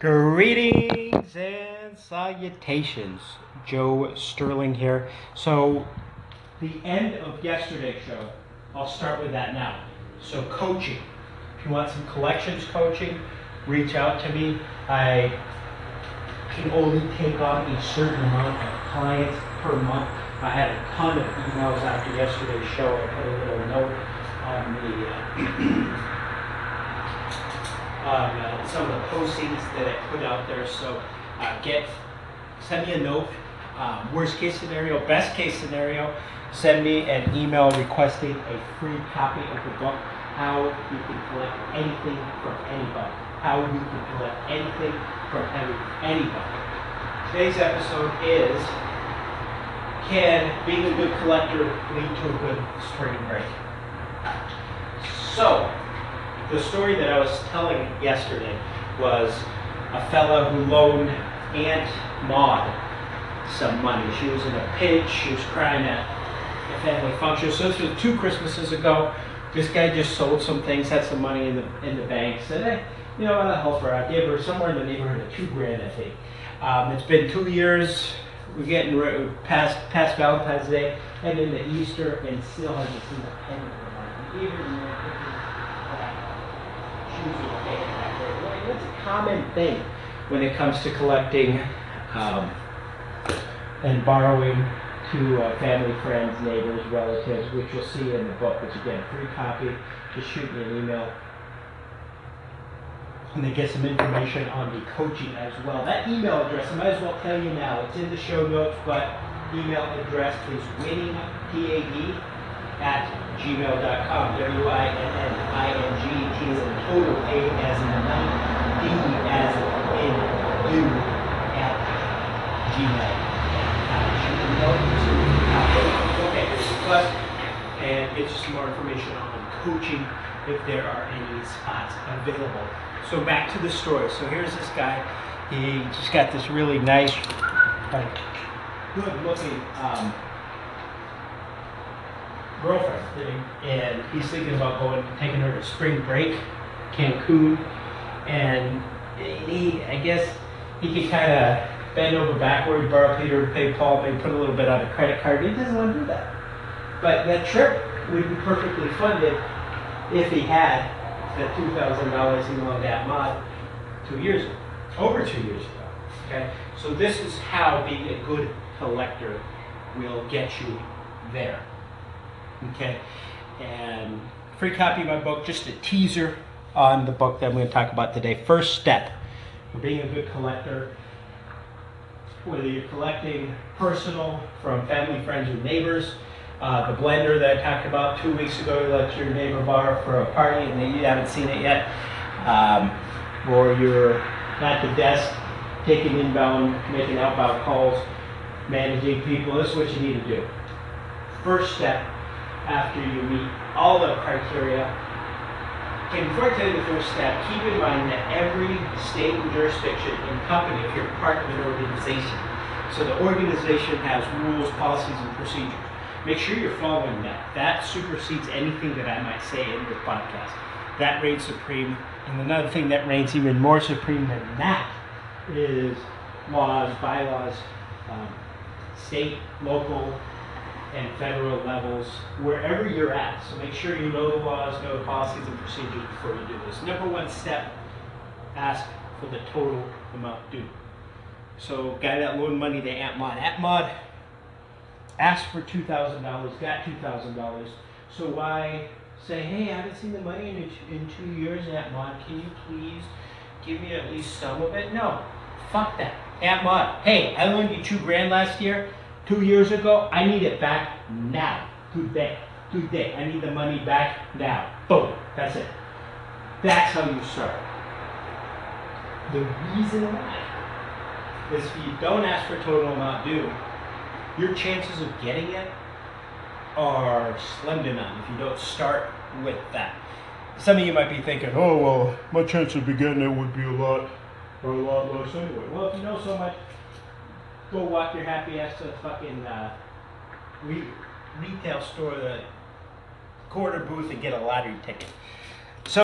Greetings and salutations. Joe Sterling here. So, the end of yesterday's show, I'll start with that now. So, coaching. If you want some collections coaching, reach out to me. I can only take on a certain amount of clients per month. I had a ton of emails after yesterday's show. I put a little note on the uh, uh, some of the postings that I put out there. So uh, get send me a note. Um, worst case scenario, best case scenario, send me an email requesting a free copy of the book. How you can collect anything from anybody. How you can collect anything from any, anybody. Today's episode is Can being a good collector lead to a good spring break? So, the story that I was telling yesterday was a fellow who loaned Aunt Maud some money. She was in a pinch. She was crying at a family function. So this was two Christmases ago. This guy just sold some things, had some money in the in the bank. Said, "Hey, you know, I'll help her out." Gave her somewhere in the neighborhood of two grand, I think. Um, it's been two years. We're getting past past Valentine's Day and into Easter, and still hasn't seen a penny of the money. Even it's a common thing when it comes to collecting um, and borrowing to uh, family, friends, neighbors, relatives, which you'll see in the book, which again, free copy. Just shoot me an email. And they get some information on the coaching as well. That email address, I might as well tell you now, it's in the show notes, but email address is winningpad at gmail.com. W-I-N-N-I-N-G, T as in total, A as in the night, D as in you, at gmail. And get you some more information on coaching if there are any spots available. So back to the story. So here's this guy. He just got this really nice, like, good looking um, girlfriend, and he's thinking about going, taking her to spring break, Cancun, and he, I guess, he could kind of bend over backward, borrow Peter pay Paul, maybe put a little bit on a credit card. He doesn't want to do that. But that trip would be perfectly funded if he had thousand dollars he loaned Aunt Maud two years ago, over two years ago. Okay, so this is how being a good collector will get you there. Okay, and free copy of my book, just a teaser on the book that I'm going to talk about today. First step for being a good collector, whether you're collecting personal from family, friends, or neighbors. Uh, the blender that I talked about two weeks ago, you let your neighbor borrow for a party and you haven't seen it yet. Um, or you're at the desk taking inbound, making outbound calls, managing people. This is what you need to do. First step after you meet all the criteria. Okay, before I tell you the first step, keep in mind that every state and jurisdiction and company, if you're part of an organization, so the organization has rules, policies, and procedures. Make sure you're following that. That supersedes anything that I might say in this podcast. That reigns supreme. And another thing that reigns even more supreme than that is laws, bylaws, um, state, local, and federal levels, wherever you're at. So make sure you know the laws, know the policies and procedures before you do this. Number one step, ask for the total amount due. So guy that loaned money to Aunt Maud. Aunt Maud asked for $2,000, got $2,000. So why say, hey, I haven't seen the money in, in two years, Aunt Maud, can you please give me at least some of it? No, fuck that. Aunt Maud, hey, I loaned you two grand last year two years ago. I need it back now, today, today. I need the money back now. Boom. That's it. That's how you start. The reason why is if you don't ask for total amount due, your chances of getting it are slim to none if you don't start with that. Some of you might be thinking, oh, well, my chance of getting it would be a lot, or a lot less anyway. Well, if you know so much, go walk your happy ass to the fucking uh, re- retail store, the quarter booth, and get a lottery ticket.